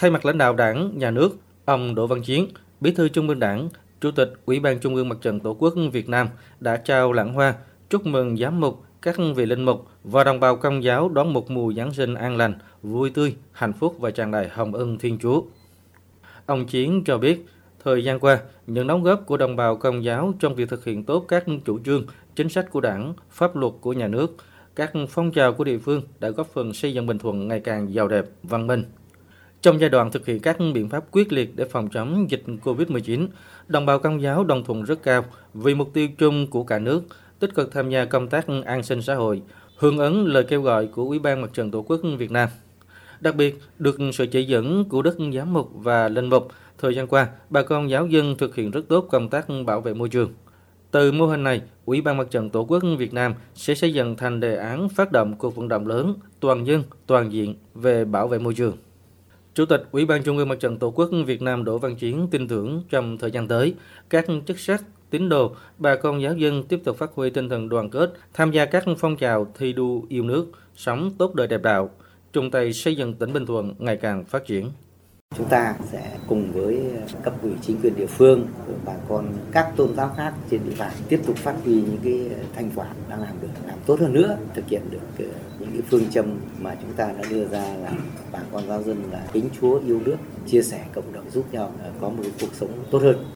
Thay mặt lãnh đạo Đảng, Nhà nước, ông Đỗ Văn Chiến, Bí thư Trung ương Đảng, Chủ tịch Ủy ban Trung ương Mặt trận Tổ quốc Việt Nam đã trao lãng hoa chúc mừng giám mục, các vị linh mục và đồng bào công giáo đón một mùa Giáng sinh an lành, vui tươi, hạnh phúc và tràn đầy hồng ân Thiên Chúa. Ông Chiến cho biết, thời gian qua, những đóng góp của đồng bào công giáo trong việc thực hiện tốt các chủ trương, chính sách của đảng, pháp luật của nhà nước, các phong trào của địa phương đã góp phần xây dựng Bình Thuận ngày càng giàu đẹp, văn minh. Trong giai đoạn thực hiện các biện pháp quyết liệt để phòng chống dịch COVID-19, đồng bào công giáo đồng thuận rất cao vì mục tiêu chung của cả nước, tích cực tham gia công tác an sinh xã hội, hưởng ứng lời kêu gọi của Ủy ban Mặt trận Tổ quốc Việt Nam. Đặc biệt, được sự chỉ dẫn của Đức Giám mục và Linh mục, thời gian qua, bà con giáo dân thực hiện rất tốt công tác bảo vệ môi trường. Từ mô hình này, Ủy ban Mặt trận Tổ quốc Việt Nam sẽ xây dựng thành đề án phát động cuộc vận động lớn, toàn dân, toàn diện về bảo vệ môi trường. Chủ tịch Ủy ban Trung ương Mặt trận Tổ quốc Việt Nam Đỗ Văn Chiến tin tưởng trong thời gian tới, các chức sắc, tín đồ, bà con giáo dân tiếp tục phát huy tinh thần đoàn kết, tham gia các phong trào thi đua yêu nước, sống tốt đời đẹp đạo, chung tay xây dựng tỉnh Bình Thuận ngày càng phát triển. Chúng ta sẽ cùng với ờ, cấp ủy chính quyền địa phương, bà con các tôn giáo khác trên địa bàn tiếp tục phát huy những cái ờ, thành quả đang làm được, làm tốt hơn nữa, thực hiện được ờ, những cái phương châm mà chúng ta đã đưa ra là bà con giáo dân là kính Chúa yêu nước, chia sẻ cộng đồng giúp nhau có một cuộc sống tốt hơn.